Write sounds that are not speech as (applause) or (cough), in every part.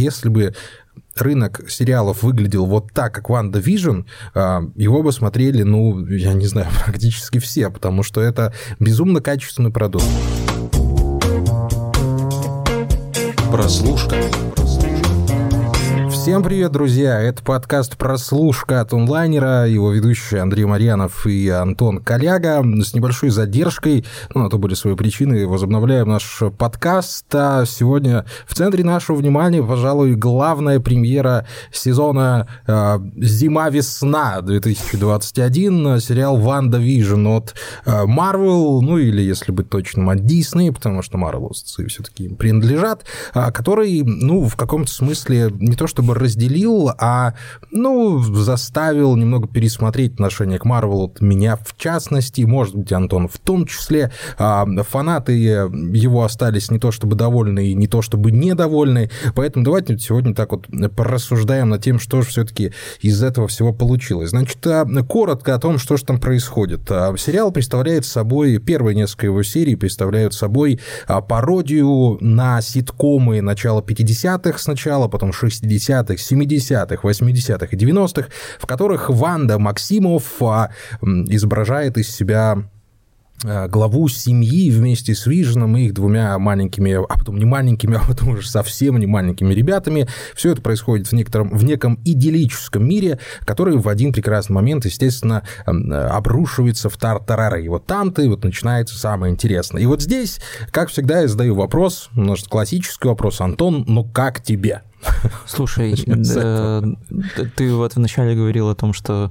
если бы рынок сериалов выглядел вот так, как Ванда Вижн, его бы смотрели, ну, я не знаю, (laughs) практически все, потому что это безумно качественный продукт. Прослушка. Всем привет, друзья! Это подкаст «Прослушка» от онлайнера, его ведущие Андрей Марьянов и Антон Коляга. С небольшой задержкой, ну, на то были свои причины, возобновляем наш подкаст. А сегодня в центре нашего внимания, пожалуй, главная премьера сезона э, «Зима-весна» 2021, сериал «Ванда Вижн» от Marvel, ну, или, если быть точным, от Disney, потому что Marvel все-таки им принадлежат, который, ну, в каком-то смысле не то чтобы разделил, а, ну, заставил немного пересмотреть отношение к Марвелу, меня в частности, может быть, Антон в том числе. А, фанаты его остались не то чтобы довольны и не то чтобы недовольны, поэтому давайте сегодня так вот порассуждаем над тем, что же все-таки из этого всего получилось. Значит, а, коротко о том, что же там происходит. А, сериал представляет собой, первые несколько его серий представляют собой пародию на ситкомы начала 50-х сначала, потом 60-х, 60-х, 70-х, 80-х и 90-х, в которых Ванда Максимов а, изображает из себя а, главу семьи вместе с Виженом и их двумя маленькими, а потом не маленькими, (laughs) а потом уже совсем не маленькими ребятами. Все это происходит в, некотором, в неком идиллическом мире, который в один прекрасный момент, естественно, обрушивается в тартарары. И вот там-то и вот начинается самое интересное. И вот здесь, как всегда, я задаю вопрос, может, классический вопрос, Антон, ну как тебе? Слушай, (laughs) ты вот вначале говорил о том, что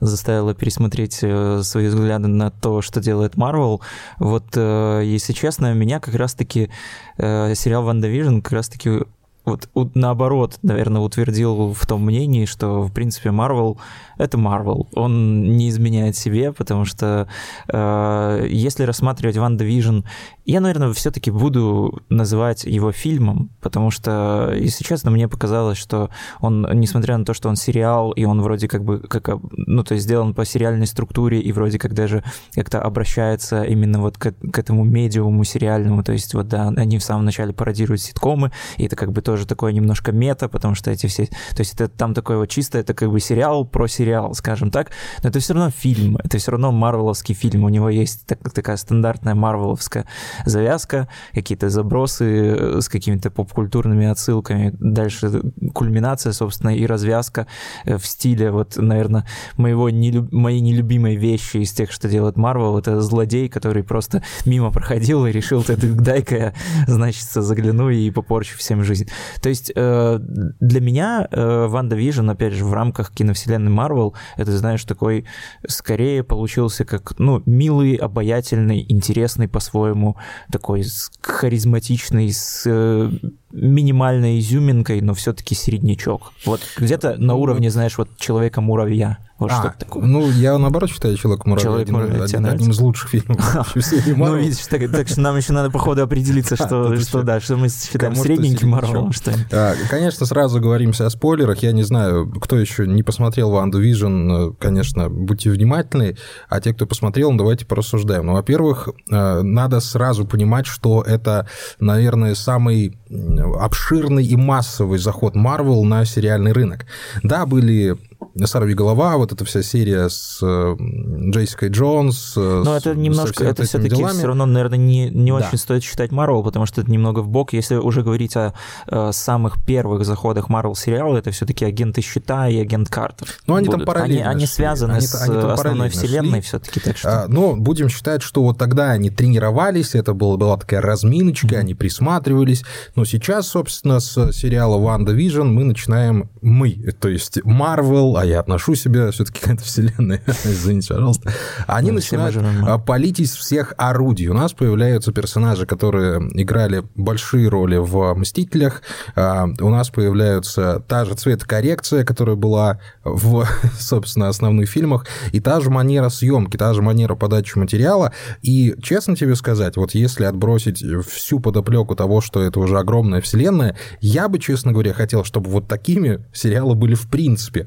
заставила пересмотреть э, свои взгляды на то, что делает Марвел. Вот, э, если честно, меня как раз-таки э, сериал «Ванда Вижн» как раз-таки вот наоборот, наверное, утвердил в том мнении, что, в принципе, Марвел — это Марвел. Он не изменяет себе, потому что э, если рассматривать Ванда Вижн, я, наверное, все таки буду называть его фильмом, потому что, если честно, мне показалось, что он, несмотря на то, что он сериал, и он вроде как бы, как, ну, то есть сделан по сериальной структуре, и вроде как даже как-то обращается именно вот к, к этому медиуму сериальному, то есть вот, да, они в самом начале пародируют ситкомы, и это как бы то тоже такое немножко мета, потому что эти все... То есть это там такое вот чисто, это как бы сериал про сериал, скажем так, но это все равно фильм, это все равно марвеловский фильм, у него есть так, такая стандартная марвеловская завязка, какие-то забросы э, с какими-то попкультурными отсылками, дальше кульминация, собственно, и развязка э, в стиле, вот, наверное, моего нелюб... моей нелюбимой вещи из тех, что делает Марвел, это злодей, который просто мимо проходил и решил, ты дай-ка я, значит, загляну и попорчу всем жизнь. То есть э, для меня Ванда Вижн, опять же, в рамках киновселенной Марвел, это, знаешь, такой скорее получился как, ну, милый, обаятельный, интересный по-своему, такой харизматичный, с э, минимальной изюминкой, но все-таки середнячок. Вот где-то на уровне, знаешь, вот человека-муравья. Вот а, что такое. Ну, я наоборот считаю «Человек-муравей» Человек один, один, одним из лучших фильмов (laughs) Ну, видишь, так, так что нам еще надо, походу, определиться, (laughs) что, что да, что мы считаем средненьким Марвелом, что а, Конечно, сразу оговоримся о спойлерах. Я не знаю, кто еще не посмотрел «Ванду Вижн», конечно, будьте внимательны, а те, кто посмотрел, ну, давайте порассуждаем. Ну, во-первых, э, надо сразу понимать, что это, наверное, самый обширный и массовый заход Marvel на сериальный рынок. Да, были «Сорви голова», вот эта вся серия с Джессикой Джонс. Но это немножко, это все-таки все равно, наверное, не, не да. очень стоит считать Марвел, потому что это немного в бок. Если уже говорить о, о э, самых первых заходах Марвел сериала, это все-таки агенты щита и агент Картер. Ну, они будут. там параллельно. Они, они связаны они, с они основной вселенной все-таки, так что. А, но будем считать, что вот тогда они тренировались, это была, была такая разминочка, mm-hmm. они присматривались. Но сейчас, собственно, с сериала Ванда Вижн мы начинаем мы, то есть Марвел, а я отношу себя все-таки к этой вселенной, (laughs) извините, пожалуйста, они ну, начинают а, палить из всех орудий. У нас появляются персонажи, которые играли большие роли в «Мстителях», а, у нас появляются та же цветокоррекция, которая была в, (laughs) собственно, основных фильмах, и та же манера съемки, та же манера подачи материала. И, честно тебе сказать, вот если отбросить всю подоплеку того, что это уже огромная вселенная, я бы, честно говоря, хотел, чтобы вот такими сериалы были в принципе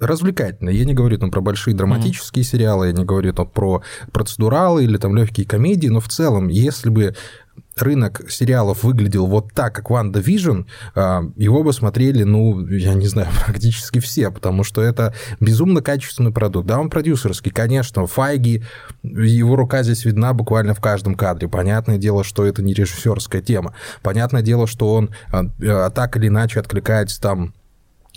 развлекательные. Я не говорю там про большие драматические mm-hmm. сериалы, я не говорю там про процедуралы или там легкие комедии, но в целом, если бы рынок сериалов выглядел вот так, как Ванда Вижн, его бы смотрели, ну, я не знаю, (laughs) практически все, потому что это безумно качественный продукт. Да, он продюсерский, конечно, Файги, его рука здесь видна буквально в каждом кадре. Понятное дело, что это не режиссерская тема. Понятное дело, что он а, так или иначе откликается там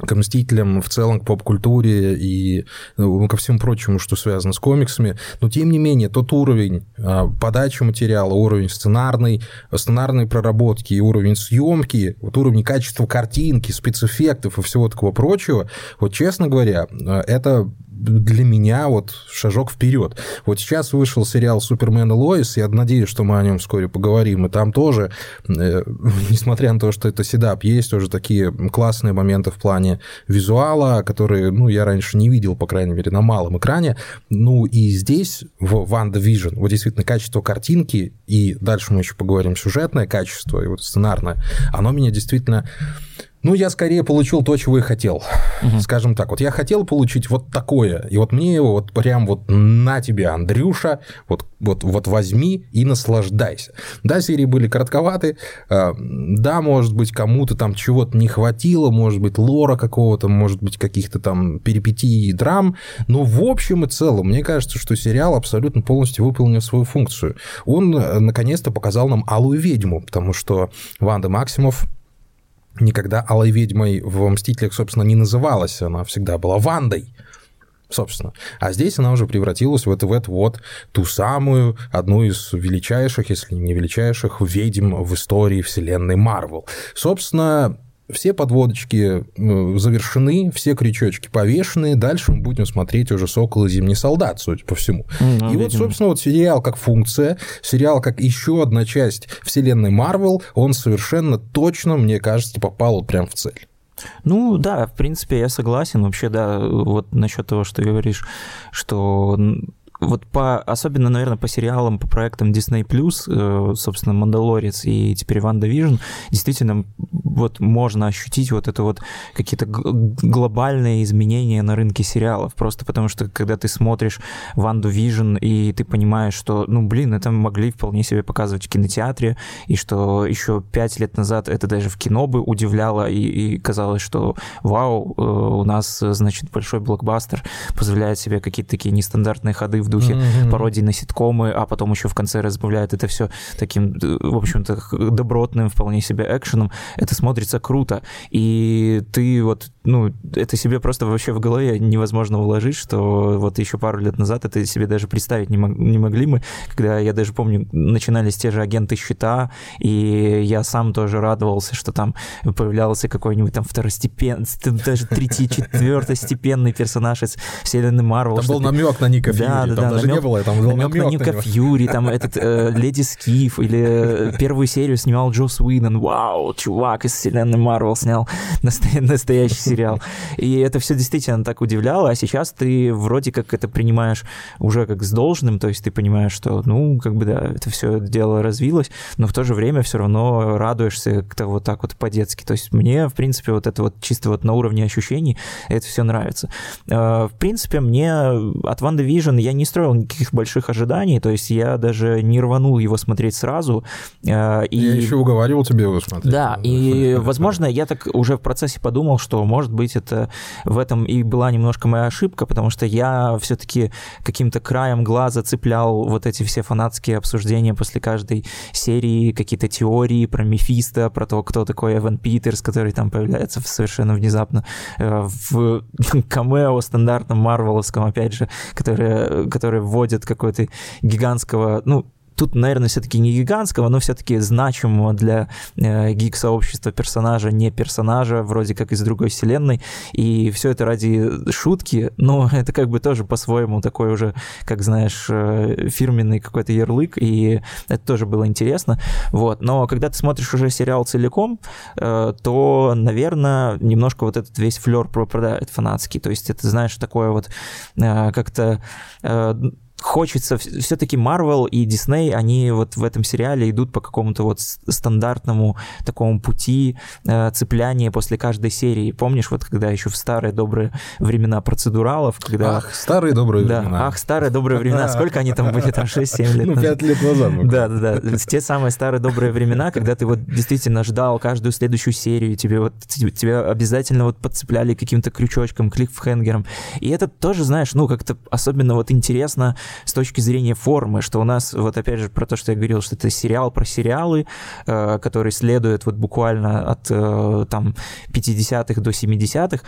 к «Мстителям», в целом к поп-культуре и ну, ко всему прочему, что связано с комиксами. Но, тем не менее, тот уровень а, подачи материала, уровень сценарной, сценарной проработки уровень съемки, вот уровень качества картинки, спецэффектов и всего такого прочего, вот, честно говоря, а, это для меня вот шажок вперед. Вот сейчас вышел сериал «Супермен и Лоис», я надеюсь, что мы о нем вскоре поговорим, и там тоже, э, (laughs) несмотря на то, что это седап, есть тоже такие классные моменты в плане визуала, которые, ну, я раньше не видел, по крайней мере, на малом экране. Ну, и здесь, в «Ванда Vision, вот действительно качество картинки, и дальше мы еще поговорим сюжетное качество, и вот сценарное, оно меня действительно ну, я скорее получил то, чего и хотел. Угу. Скажем так, вот я хотел получить вот такое, и вот мне его вот прям вот на тебе, Андрюша, вот, вот, вот возьми и наслаждайся. Да, серии были коротковаты, а, да, может быть, кому-то там чего-то не хватило, может быть, лора какого-то, может быть, каких-то там перипетий и драм, но в общем и целом, мне кажется, что сериал абсолютно полностью выполнил свою функцию. Он, э, наконец-то, показал нам Алую Ведьму, потому что Ванда Максимов никогда Алой Ведьмой в «Мстителях», собственно, не называлась, она всегда была Вандой, собственно. А здесь она уже превратилась в эту, в эту вот ту самую, одну из величайших, если не величайших, ведьм в истории вселенной Марвел. Собственно, все подводочки э, завершены, все крючочки повешены, дальше мы будем смотреть уже «Сокол и Зимний солдат», судя по всему. Mm, и видимо. вот, собственно, вот сериал как функция, сериал как еще одна часть вселенной Марвел, он совершенно точно, мне кажется, попал вот прям в цель. Ну да, в принципе, я согласен. Вообще, да, вот насчет того, что ты говоришь, что вот по, особенно, наверное, по сериалам, по проектам Disney+, э, собственно, «Мандалорец» и теперь «Ванда Вижн», действительно, вот можно ощутить вот это вот какие-то глобальные изменения на рынке сериалов, просто потому что, когда ты смотришь «Ванду Вижн», и ты понимаешь, что, ну, блин, это могли вполне себе показывать в кинотеатре, и что еще пять лет назад это даже в кино бы удивляло, и, и казалось, что, вау, э, у нас, значит, большой блокбастер позволяет себе какие-то такие нестандартные ходы в духе mm-hmm. пародий на ситкомы, а потом еще в конце разбавляют это все таким, в общем-то, добротным вполне себе экшеном, это смотрится круто. И ты вот, ну, это себе просто вообще в голове невозможно уложить, что вот еще пару лет назад это себе даже представить не, мог, не могли мы, когда я даже помню, начинались те же агенты щита, и я сам тоже радовался, что там появлялся какой-нибудь там второстепенный, даже третий, четвертостепенный персонаж из вселенной Марвел. Там был намек на Ника да, Фьюри, да, там даже намек, не было, там был намек, намек на Ника Фьюри, там (laughs) этот э, Леди Скиф, или э, первую серию снимал Джо Уидон. Вау, чувак из вселенной Марвел снял (laughs) настоящий сериал. И это все действительно так удивляло, а сейчас ты вроде как это принимаешь уже как с должным, то есть ты понимаешь, что, ну, как бы, да, это все дело развилось, но в то же время все равно радуешься как-то вот так вот по-детски. То есть мне, в принципе, вот это вот чисто вот на уровне ощущений это все нравится. Э, в принципе, мне от Ванда Vision я не строил никаких больших ожиданий, то есть я даже не рванул его смотреть сразу. Э, и... Я еще уговаривал тебе его смотреть. Да, и, возможно, я так уже в процессе подумал, что, может быть, это в этом и была немножко моя ошибка, потому что я все-таки каким-то краем глаза цеплял вот эти все фанатские обсуждения после каждой серии, какие-то теории про Мефисто, про то, кто такой Эван Питерс, который там появляется совершенно внезапно э, в (laughs) камео стандартном марвеловском, опять же, который, который вводит какой-то гигантского, ну, тут, наверное, все-таки не гигантского, но все-таки значимого для э, гик-сообщества персонажа, не персонажа, вроде как из другой вселенной. И все это ради шутки, но (laughs) это как бы тоже по-своему такой уже, как знаешь, э, фирменный какой-то ярлык, и это тоже было интересно. Вот. Но когда ты смотришь уже сериал целиком, э, то, наверное, немножко вот этот весь флер пропадает фанатский. То есть это, знаешь, такое вот э, как-то... Э, хочется все-таки Marvel и Disney, они вот в этом сериале идут по какому-то вот стандартному такому пути э, цепляния после каждой серии. Помнишь, вот когда еще в старые добрые времена процедуралов, когда... Ах, старые добрые да, времена. Ах, старые добрые времена. Сколько они там были? Там 6-7 лет Ну, 5 лет назад. Да, да, да. В те самые старые добрые времена, когда ты вот действительно ждал каждую следующую серию, тебе вот тебя обязательно вот подцепляли каким-то крючочком, кликфхенгером. И это тоже, знаешь, ну, как-то особенно вот интересно с точки зрения формы, что у нас, вот опять же, про то, что я говорил, что это сериал про сериалы, э, который следует вот буквально от э, там 50-х до 70-х.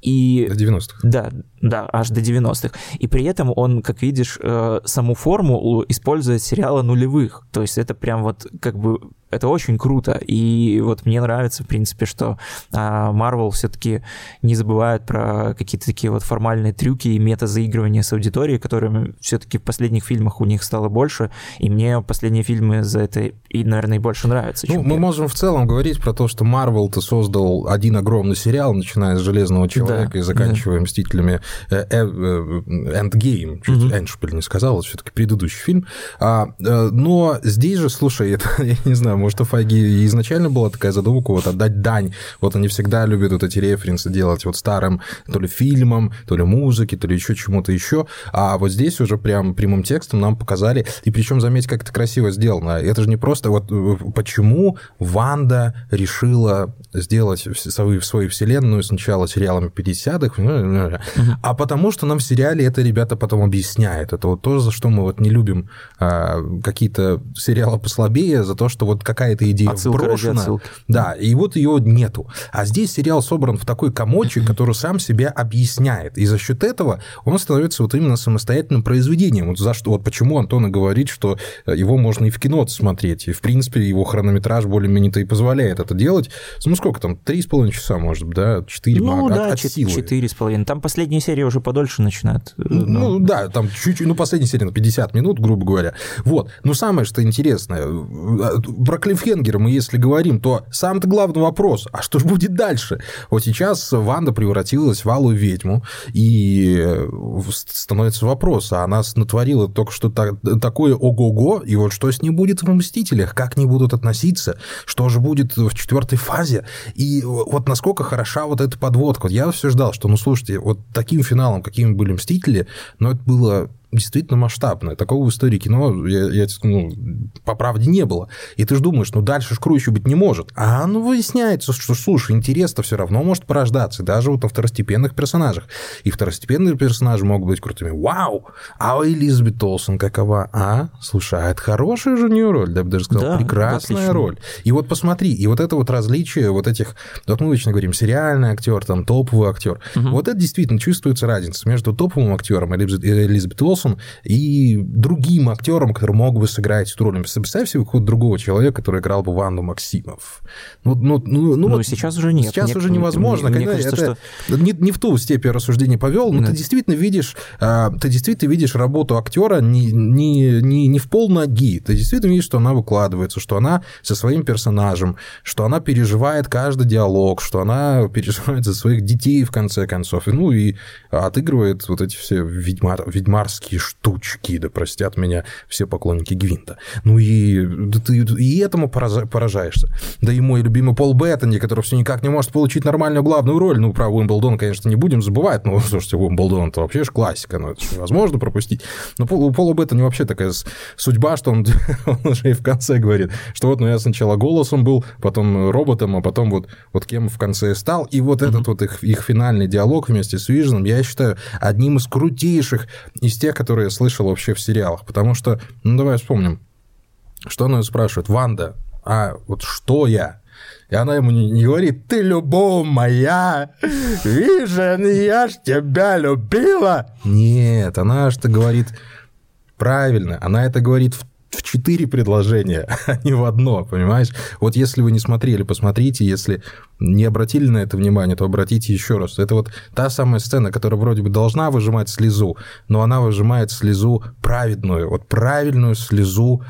И... До 90-х. Да, да, аж до 90-х. И при этом он, как видишь, э, саму форму использует сериала нулевых. То есть это прям вот как бы это очень круто. И вот мне нравится, в принципе, что а, Marvel все-таки не забывает про какие-то такие вот формальные трюки и мета-заигрывания с аудиторией, которыми все-таки в последних фильмах у них стало больше. И мне последние фильмы за это, и, наверное, и больше нравятся. Ну, мы можем в целом говорить про то, что Marvel-то создал один огромный сериал, начиная с «Железного человека» да, и заканчивая да. «Мстителями» э, э, Endgame. Чуть угу. Эндшпиль не сказал, это все-таки предыдущий фильм. А, э, но здесь же, слушай, (laughs) это, я не знаю, может, у Файги изначально была такая задумка вот отдать дань. Вот они всегда любят вот эти референсы делать вот старым то ли фильмам, то ли музыке, то ли еще чему-то еще. А вот здесь уже прям прямым текстом нам показали. И причем, заметь, как это красиво сделано. Это же не просто вот э, почему Ванда решила сделать свою, свою вселенную сначала сериалами 50-х, а потому что нам в сериале это ребята потом объясняют. Это вот то, за что мы вот не любим а, какие-то сериалы послабее, за то, что вот какая-то идея Отсылка вброшена. Да, и вот ее нету. А здесь сериал собран в такой комочек, который сам себя объясняет. И за счет этого он становится вот именно самостоятельным произведением. Вот за что, вот почему Антона говорит, что его можно и в кино смотреть. И, в принципе, его хронометраж более-менее-то и позволяет это делать. Ну, сколько там, три с половиной часа, может быть, да? Четыре ну, от, да, от силы. четыре с половиной. Там последняя серия уже подольше начинает. Э, ну, но... да, там чуть-чуть, ну, последняя серия на 50 минут, грубо говоря. Вот. Но самое, что интересное, э, про про клиффхенгера мы если говорим, то сам-то главный вопрос, а что же будет дальше? Вот сейчас Ванда превратилась в алую ведьму, и э, становится вопрос, а она натворила только что такое ого-го, и вот что с ней будет в «Мстителях», как они будут относиться, что же будет в четвертой фазе, и вот насколько хороша вот эта подводка. Я все ждал, что, ну, слушайте, вот таким финалом, какими были «Мстители», но это было действительно масштабное. Такого в истории кино, я, я ну, по правде, не было. И ты же думаешь, ну дальше ж круче быть не может. А ну выясняется, что, слушай, интерес-то все равно может порождаться, даже вот на второстепенных персонажах. И второстепенные персонажи могут быть крутыми. Вау! А Элизабет Олсен какова? А? Слушай, а это хорошая же у нее роль, я бы даже сказал, да, прекрасная роль. И вот посмотри, и вот это вот различие вот этих, вот мы вечно говорим, сериальный актер, там, топовый актер. Угу. Вот это действительно чувствуется разница между топовым актером Элизабет Олсен и другим актерам, который мог бы сыграть эту роль. Представь себе какого-то другого человека, который играл бы Ванну Максимов. Ну, ну, ну, ну, вот сейчас уже нет. Сейчас мне, уже невозможно. Мне, мне кажется, это что... не, не в ту степень рассуждения повел, но да. ты действительно видишь, а, ты действительно видишь работу актера не, не, не, не в пол ноги. Ты действительно видишь, что она выкладывается, что она со своим персонажем, что она переживает каждый диалог, что она (laughs) переживает за своих детей, в конце концов. Ну и отыгрывает вот эти все ведьмар, ведьмарские всякие штучки, да простят меня все поклонники Гвинта. Ну и да ты и этому поражаешься. Да и мой любимый Пол Беттани, который все никак не может получить нормальную главную роль. Ну, про Уимблдон, конечно, не будем забывать, но, (laughs) слушайте, Уимблдон это вообще же классика, ну, это же невозможно пропустить. Но у Пола Беттани вообще такая судьба, что он, (laughs) он уже и в конце говорит, что вот, ну, я сначала голосом был, потом роботом, а потом вот, вот кем в конце стал. И вот mm-hmm. этот вот их, их финальный диалог вместе с Виженом, я считаю, одним из крутейших из тех, которые я слышал вообще в сериалах. Потому что, ну давай вспомним, что она спрашивает, Ванда, а вот что я? И она ему не, не говорит, ты любовь моя, Вижен, я ж тебя любила. Нет, она что говорит правильно, она это говорит в в четыре предложения, (laughs) а не в одно, понимаешь? Вот если вы не смотрели, посмотрите, если не обратили на это внимание, то обратите еще раз. Это вот та самая сцена, которая вроде бы должна выжимать слезу, но она выжимает слезу праведную, вот правильную слезу,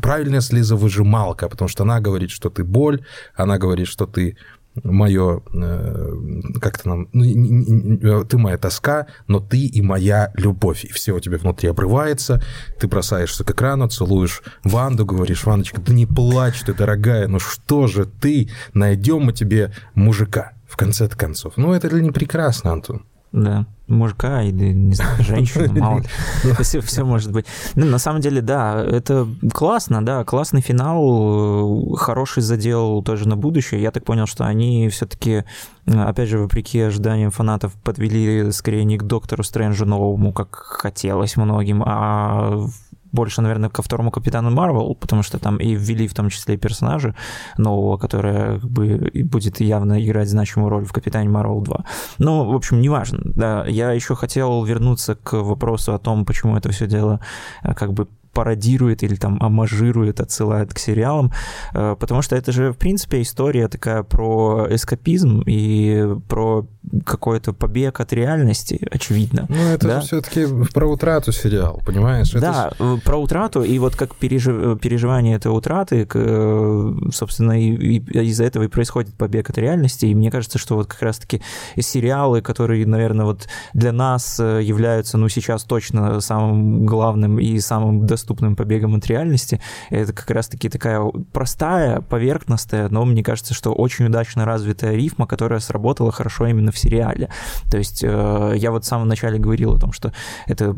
правильная слезовыжималка, потому что она говорит, что ты боль, она говорит, что ты мое, э, как-то нам, ну, ты моя тоска, но ты и моя любовь. И все у тебя внутри обрывается, ты бросаешься к экрану, целуешь Ванду, говоришь, Вандочка, да не плачь ты, дорогая, ну что же ты, найдем мы тебе мужика в конце концов. Ну, это ли не прекрасно, Антон? Да, мужика или, не знаю, (laughs) женщину, мало ли. (laughs) Все, все может быть. Ну, на самом деле, да, это классно, да, классный финал, хороший задел тоже на будущее. Я так понял, что они все-таки, опять же, вопреки ожиданиям фанатов, подвели скорее не к Доктору Стрэнджу новому, как хотелось многим, а больше, наверное, ко второму Капитану Марвел, потому что там и ввели в том числе персонажа нового, который как бы будет явно играть значимую роль в Капитане Марвел 2. Ну, в общем, неважно. Да, я еще хотел вернуться к вопросу о том, почему это все дело э, как бы пародирует или там амажирует, отсылает к сериалам, э, потому что это же, в принципе, история такая про эскапизм и про какой-то побег от реальности, очевидно. Ну, это да? все-таки про утрату сериал, понимаешь? Да, это... Э, про утрату, и вот как пережив... переживание этой утраты, э, собственно, и, и из-за этого и происходит побег от реальности, и мне кажется, что вот как раз-таки сериалы, которые, наверное, вот для нас являются, ну, сейчас точно самым главным и самым доступным побегом от реальности. Это как раз-таки такая простая, поверхностная, но мне кажется, что очень удачно развитая рифма, которая сработала хорошо именно в сериале. То есть э, я вот в самом начале говорил о том, что это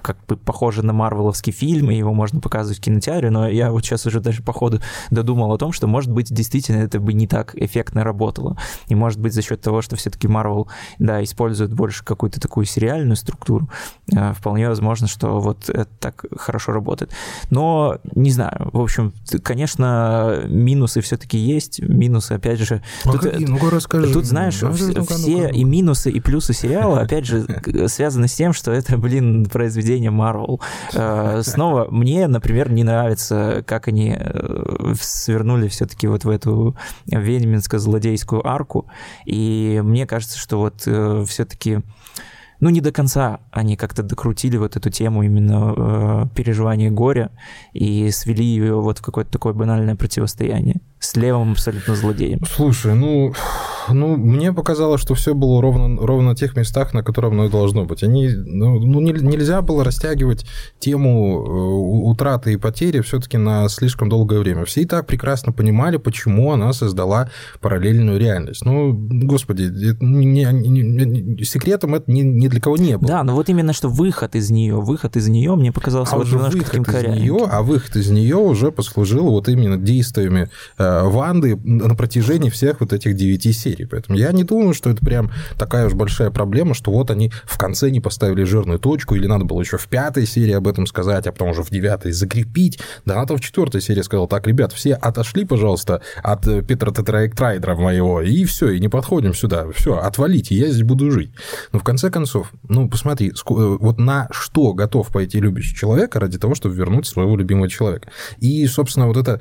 как бы похоже на марвеловский фильм, и его можно показывать в кинотеатре, но я вот сейчас уже даже по ходу додумал о том, что, может быть, действительно это бы не так эффектно работало. И, может быть, за счет того, что все-таки Марвел, да, использует больше какую-то такую сериальную структуру, э, вполне возможно, что вот это так хорошо работает. Но не знаю, в общем, конечно, минусы все-таки есть. Минусы, опять же. А тут, какие? Ну, расскажи. Тут, знаешь, ну, все, ну, все и минусы, и плюсы сериала, опять же, связаны с тем, что это, блин, произведение Marvel. Э, снова, мне, например, не нравится, как они э, свернули все-таки вот в эту ведьминско-злодейскую арку. И мне кажется, что вот э, все-таки ну, не до конца они как-то докрутили вот эту тему именно э, переживания горя и свели ее вот в какое-то такое банальное противостояние с левым абсолютно злодеем. Слушай, ну, ну мне показалось, что все было ровно, ровно на тех местах, на которых оно и должно быть. Они, ну, ну не, нельзя было растягивать тему э, утраты и потери все-таки на слишком долгое время. Все и так прекрасно понимали, почему она создала параллельную реальность. Ну, господи, не, не, не, секретом это ни, ни для кого не было. Да, но вот именно что выход из нее, выход из нее мне показался а вот немножко выход таким из нее, А выход из нее уже послужил вот именно действиями э, Ванды на протяжении всех вот этих девяти серий. Поэтому я не думаю, что это прям такая уж большая проблема, что вот они в конце не поставили жирную точку, или надо было еще в пятой серии об этом сказать, а потом уже в девятой закрепить. Да, надо в четвертой серии сказал, так, ребят, все отошли, пожалуйста, от э, Петра Тетраэктрайдера моего, и все, и не подходим сюда. Все, отвалите, я здесь буду жить. Но в конце концов, ну, посмотри, э, вот на что готов пойти любящий человек ради того, чтобы вернуть своего любимого человека. И, собственно, вот это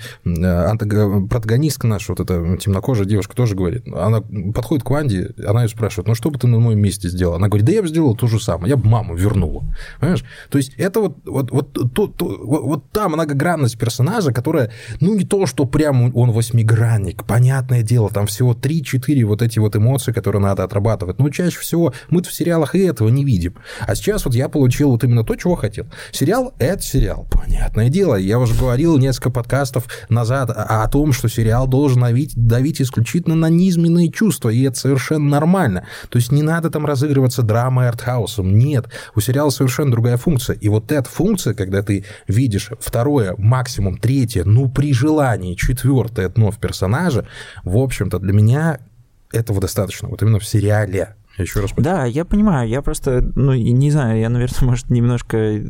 протагонистка наша, вот эта темнокожая девушка тоже говорит, она подходит к Ванде, она ее спрашивает, ну что бы ты на моем месте сделал? Она говорит, да я бы сделала то же самое, я бы маму вернула. Понимаешь? То есть это вот, вот, вот, то, то, вот, вот та многогранность персонажа, которая, ну не то, что прям он восьмигранник, понятное дело, там всего 3-4 вот эти вот эмоции, которые надо отрабатывать. Но чаще всего мы в сериалах и этого не видим. А сейчас вот я получил вот именно то, чего хотел. Сериал – это сериал. Понятное дело, я уже говорил несколько подкастов назад о том, что сериал должен давить, давить исключительно на низменные чувства, и это совершенно нормально. То есть не надо там разыгрываться драмой артхаусом. Нет, у сериала совершенно другая функция. И вот эта функция, когда ты видишь второе, максимум третье, ну при желании четвертое дно в персонаже, в общем-то для меня этого достаточно. Вот именно в сериале. Еще раз. Да, я понимаю, я просто, ну, не знаю, я, наверное, (laughs) может, немножко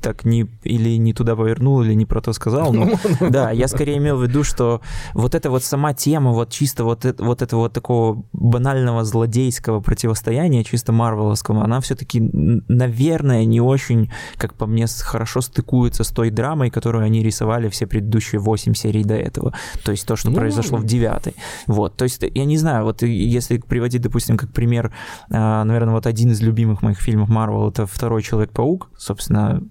так не или не туда повернул, или не про то сказал, но ну, (laughs) ну, да, я скорее имел в виду, что вот эта вот сама тема, вот чисто вот, вот этого вот такого банального злодейского противостояния, чисто марвеловского, она все-таки, наверное, не очень, как по мне, хорошо стыкуется с той драмой, которую они рисовали все предыдущие восемь серий до этого. То есть то, что ну, произошло в девятой. Вот, то есть я не знаю, вот если приводить, допустим, как пример, наверное, вот один из любимых моих фильмов Марвел — это «Второй Человек-паук», собственно,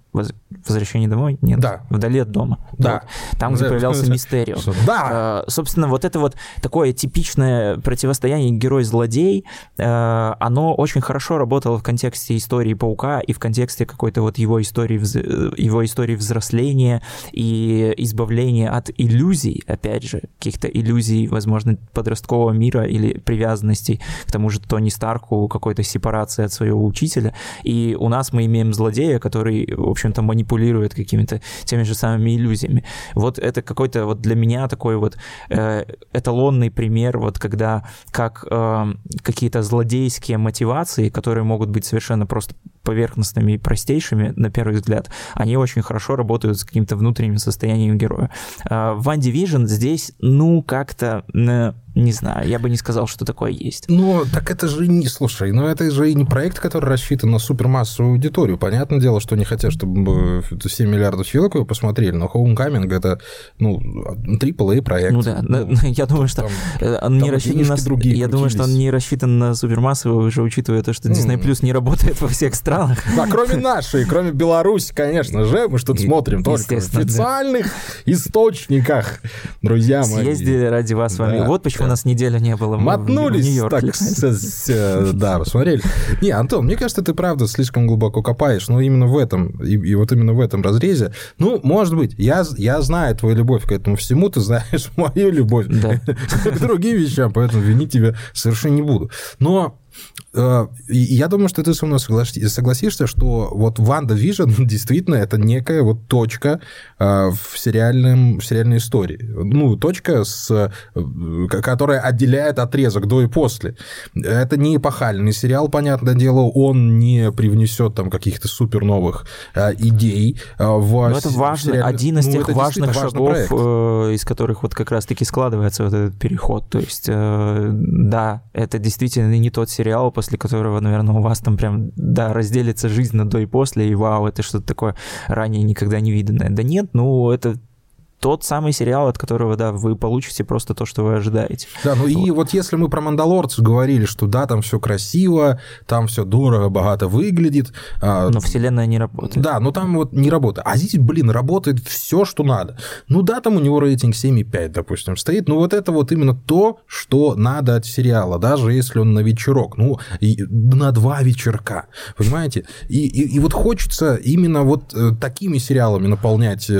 «Возвращение домой»? Нет. Да. «Вдали от дома». Да. Вот. Там, где да, появлялся Мистерио. Да. Э, собственно, вот это вот такое типичное противостояние герой-злодей, э, оно очень хорошо работало в контексте истории Паука и в контексте какой-то вот его истории, его истории взросления и избавления от иллюзий, опять же, каких-то иллюзий, возможно, подросткового мира или привязанностей к тому же Тони Старку, какой-то сепарации от своего учителя. И у нас мы имеем злодея, который, в общем-то, манипулирует какими-то теми же самыми иллюзиями. Вот это какой-то вот для меня такой вот э, эталонный пример, вот когда как э, какие-то злодейские мотивации, которые могут быть совершенно просто поверхностными и простейшими, на первый взгляд, они очень хорошо работают с каким-то внутренним состоянием героя. Э, в One Division здесь, ну, как-то не знаю, я бы не сказал, что такое есть. Ну, так это же не, слушай, ну это же и не проект, который рассчитан на супермассовую аудиторию. Понятное дело, что не хотят, чтобы 7 миллиардов человек его посмотрели, но Homecoming это, ну, AAA проект. Ну да, ну, (laughs) я думаю, что там, он не рассчитан на... Я думаю, что он не рассчитан на супермассовую, уже учитывая то, что Disney Plus не работает во всех странах. Да, кроме нашей, кроме Беларуси, конечно же, мы что-то смотрим только в официальных источниках, друзья мои. Съездили ради вас с вами. Вот почему у нас неделя не было. Мотнулись так, да, посмотрели. Не, Антон, мне кажется, ты правда слишком глубоко копаешь, но именно в этом, и, вот именно в этом разрезе, ну, может быть, я, я знаю твою любовь к этому всему, ты знаешь (laughs) мою любовь да. (laughs) к другим вещам, поэтому винить тебя совершенно не буду. Но Э, я думаю, что ты со мной согласишься, что вот Ванда Вижн (laughs) действительно это некая вот точка э, в, сериальном, в сериальной истории. Ну, точка, с, э, которая отделяет отрезок до и после. Это не эпохальный сериал, понятное дело, он не привнесет там каких-то супер новых идей. В Но это важно, сериале... один из ну, тех важных шагов, проект. из которых вот как раз-таки складывается вот этот переход. То есть, да, это действительно не тот сериал, после которого, наверное, у вас там прям, да, разделится жизнь на до и после, и вау, это что-то такое ранее никогда не виданное. Да нет, ну, это тот самый сериал, от которого, да, вы получите просто то, что вы ожидаете. Да, ну вот. и вот если мы про «Мандалорцев» говорили, что да, там все красиво, там все дорого, богато выглядит. А, но вселенная не работает. Да, но там вот не работает. А здесь, блин, работает все, что надо. Ну да, там у него рейтинг 7,5, допустим, стоит, но вот это вот именно то, что надо от сериала, даже если он на вечерок, ну, и на два вечерка, понимаете? И, и, и вот хочется именно вот э, такими сериалами наполнять э,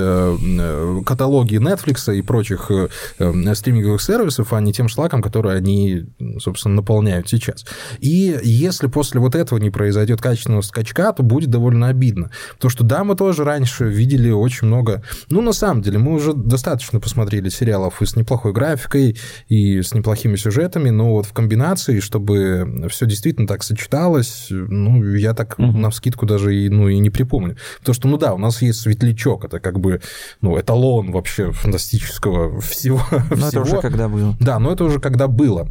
э, каталог каталоги Netflix и прочих э, э, стриминговых сервисов, а не тем шлаком, который они, собственно, наполняют сейчас. И если после вот этого не произойдет качественного скачка, то будет довольно обидно. Потому что, да, мы тоже раньше видели очень много... Ну, на самом деле, мы уже достаточно посмотрели сериалов и с неплохой графикой, и с неплохими сюжетами, но вот в комбинации, чтобы все действительно так сочеталось, ну, я так угу. на скидку даже и, ну, и не припомню. Потому что, ну да, у нас есть светлячок, это как бы ну, эталон вообще фантастического всего. Но это уже когда было. Да, но это уже когда было.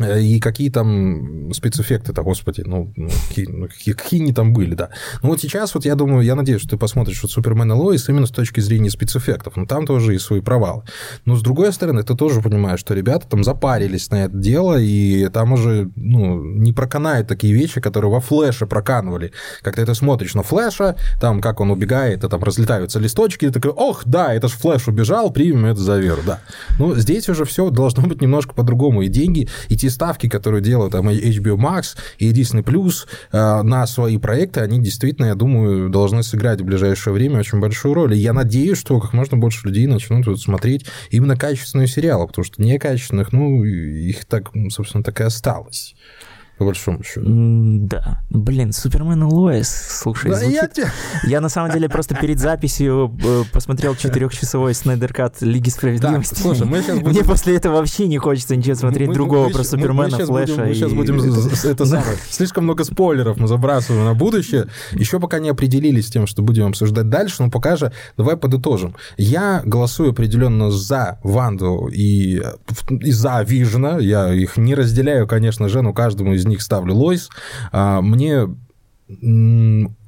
Э, и какие там спецэффекты-то, господи, ну, ну, какие, ну какие, какие они там были, да. Ну, вот сейчас, вот я думаю, я надеюсь, что ты посмотришь вот Супермен и Лоис именно с точки зрения спецэффектов, но там тоже и свои провалы. Но, с другой стороны, ты тоже понимаешь, что ребята там запарились на это дело, и там уже, ну, не проканают такие вещи, которые во Флэше проканывали. Когда ты смотришь на Флэша, там, как он убегает, и там разлетаются листочки, и ты такой, ох, да, это ж Флэш убежал, примем это за веру, да. Ну, здесь уже все должно быть немножко по-другому, и деньги, и те ставки, которые делают там HBO Max и Disney Plus э, на свои проекты, они действительно, я думаю, должны сыграть в ближайшее время очень большую роль. И я надеюсь, что как можно больше людей начнут вот смотреть именно качественные сериалы, потому что некачественных, ну, их так, собственно, так и осталось по большому счету. Да. Блин, Супермен и Лоис, слушай, да, звучит... я... (laughs) я на самом деле просто перед записью э, посмотрел четырехчасовой Снайдеркат Лиги Справедливости. Так, слушай, мы сейчас (laughs) будем... Мне после этого вообще не хочется ничего смотреть мы, другого мы, про Супермена, мы, мы Флэша. Будем, и... Мы сейчас будем... Это (laughs) самое, слишком много спойлеров мы забрасываем на будущее. Еще пока не определились с тем, что будем обсуждать дальше, но пока же давай подытожим. Я голосую определенно за Ванду и, и за Вижена. Я их не разделяю, конечно же, но каждому из них ставлю Лойс. А, мне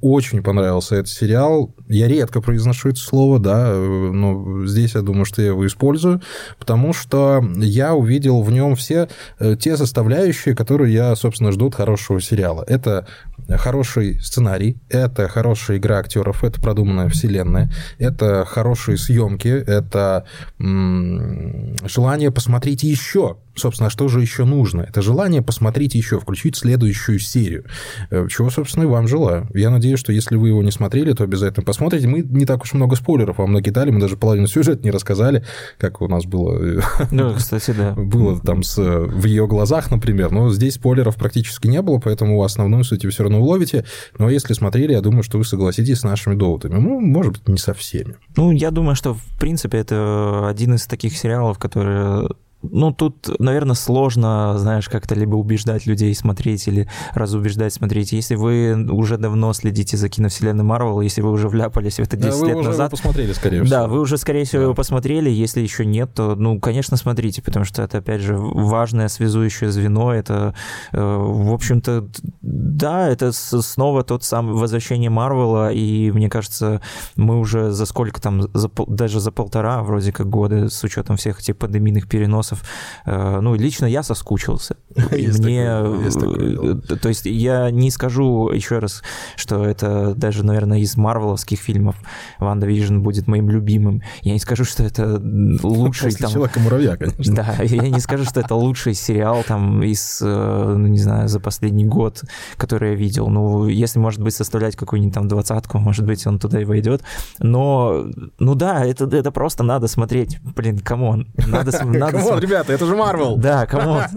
очень понравился этот сериал. Я редко произношу это слово, да, но здесь я думаю, что я его использую, потому что я увидел в нем все э, те составляющие, которые я, собственно, жду от хорошего сериала. Это хороший сценарий, это хорошая игра актеров, это продуманная вселенная, это хорошие съемки, это желание посмотреть еще собственно, что же еще нужно? Это желание посмотреть еще, включить следующую серию. Э, чего, собственно, и вам желаю. Я надеюсь, что если вы его не смотрели, то обязательно посмотрите. Мы не так уж много спойлеров вам накидали, мы даже половину сюжета не рассказали, как у нас было. (laughs) Ну, кстати, да. Было там с, в ее глазах, например. Но здесь спойлеров практически не было, поэтому основную суть вы все равно уловите. Но если смотрели, я думаю, что вы согласитесь с нашими доводами. Ну, может быть, не со всеми. Ну, я думаю, что, в принципе, это один из таких сериалов, которые ну, тут, наверное, сложно, знаешь, как-то либо убеждать людей смотреть или разубеждать смотреть. Если вы уже давно следите за киновселенной Марвел, если вы уже вляпались в это 10 да, лет уже назад... Вы посмотрели, скорее всего. Да, вы уже, скорее всего, да. его посмотрели. Если еще нет, то, ну, конечно, смотрите, потому что это, опять же, важное связующее звено. Это, э, в общем-то, да, это снова тот самый возвращение Марвела, и мне кажется, мы уже за сколько там, за, даже за полтора вроде как года, с учетом всех этих пандемийных переносов, вопросов. Э, ну, лично я соскучился. (laughs) Мне, э, то есть я не скажу еще раз, что это даже, наверное, из марвеловских фильмов Ванда Вижн будет моим любимым. Я не скажу, что это лучший там... Человека-муравья, конечно. Да, я не скажу, что это лучший сериал там из, э, ну, не знаю, за последний год, который я видел. Ну, если, может быть, составлять какую-нибудь там двадцатку, может быть, он туда и войдет. Но, ну да, это, это просто надо смотреть. Блин, come on. Надо, (laughs) надо, ребята, это же Марвел. Да, come on? (laughs)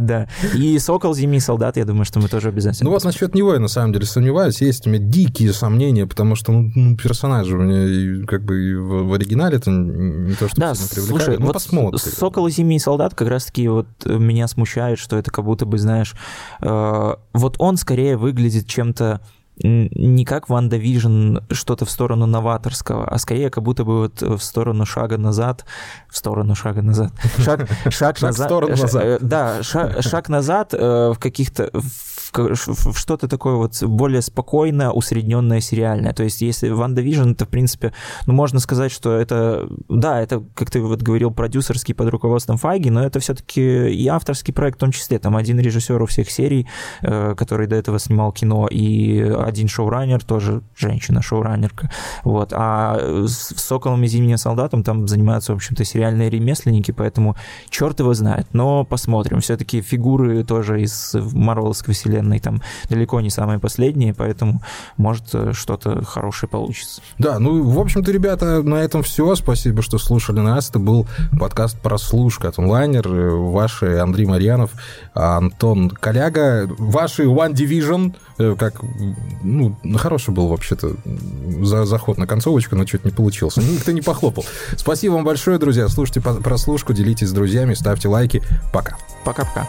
Да. И Сокол, Зимний солдат, я думаю, что мы тоже обязательно. Ну вот насчет него я на самом деле сомневаюсь. Есть у меня дикие сомнения, потому что ну, ну персонаж у меня как бы в, в оригинале это не то, что да, слушай, ну, вот посмотрим. Сокол и Зимний солдат как раз-таки вот меня смущает, что это как будто бы, знаешь, э, вот он скорее выглядит чем-то не как Ванда Вижн что-то в сторону новаторского, а скорее как будто бы вот в сторону шага назад, в сторону шага назад, шаг, шаг, назад, в сторону назад, э, да, шаг, шаг назад э, в каких-то в что-то такое вот более спокойное, усредненное, сериальное. То есть если Ванда Вижн, это, в принципе, ну, можно сказать, что это, да, это, как ты вот говорил, продюсерский под руководством Файги, но это все-таки и авторский проект в том числе. Там один режиссер у всех серий, э, который до этого снимал кино, и один шоураннер, тоже женщина-шоураннерка. Вот. А с «Соколом и Зимним солдатом» там занимаются, в общем-то, сериальные ремесленники, поэтому черт его знает. Но посмотрим. Все-таки фигуры тоже из Марвеловской вселенной вселенной там далеко не самые последние, поэтому может э, что-то хорошее получится. Да, ну, в общем-то, ребята, на этом все. Спасибо, что слушали нас. Это был подкаст «Прослушка» от онлайнер. Ваши Андрей Марьянов, Антон Коляга. Ваши One Division, э, как, ну, хороший был вообще-то за заход на концовочку, но что-то не получился. Ну, никто не похлопал. Спасибо вам большое, друзья. Слушайте прослушку, делитесь с друзьями, ставьте лайки. Пока. Пока-пока.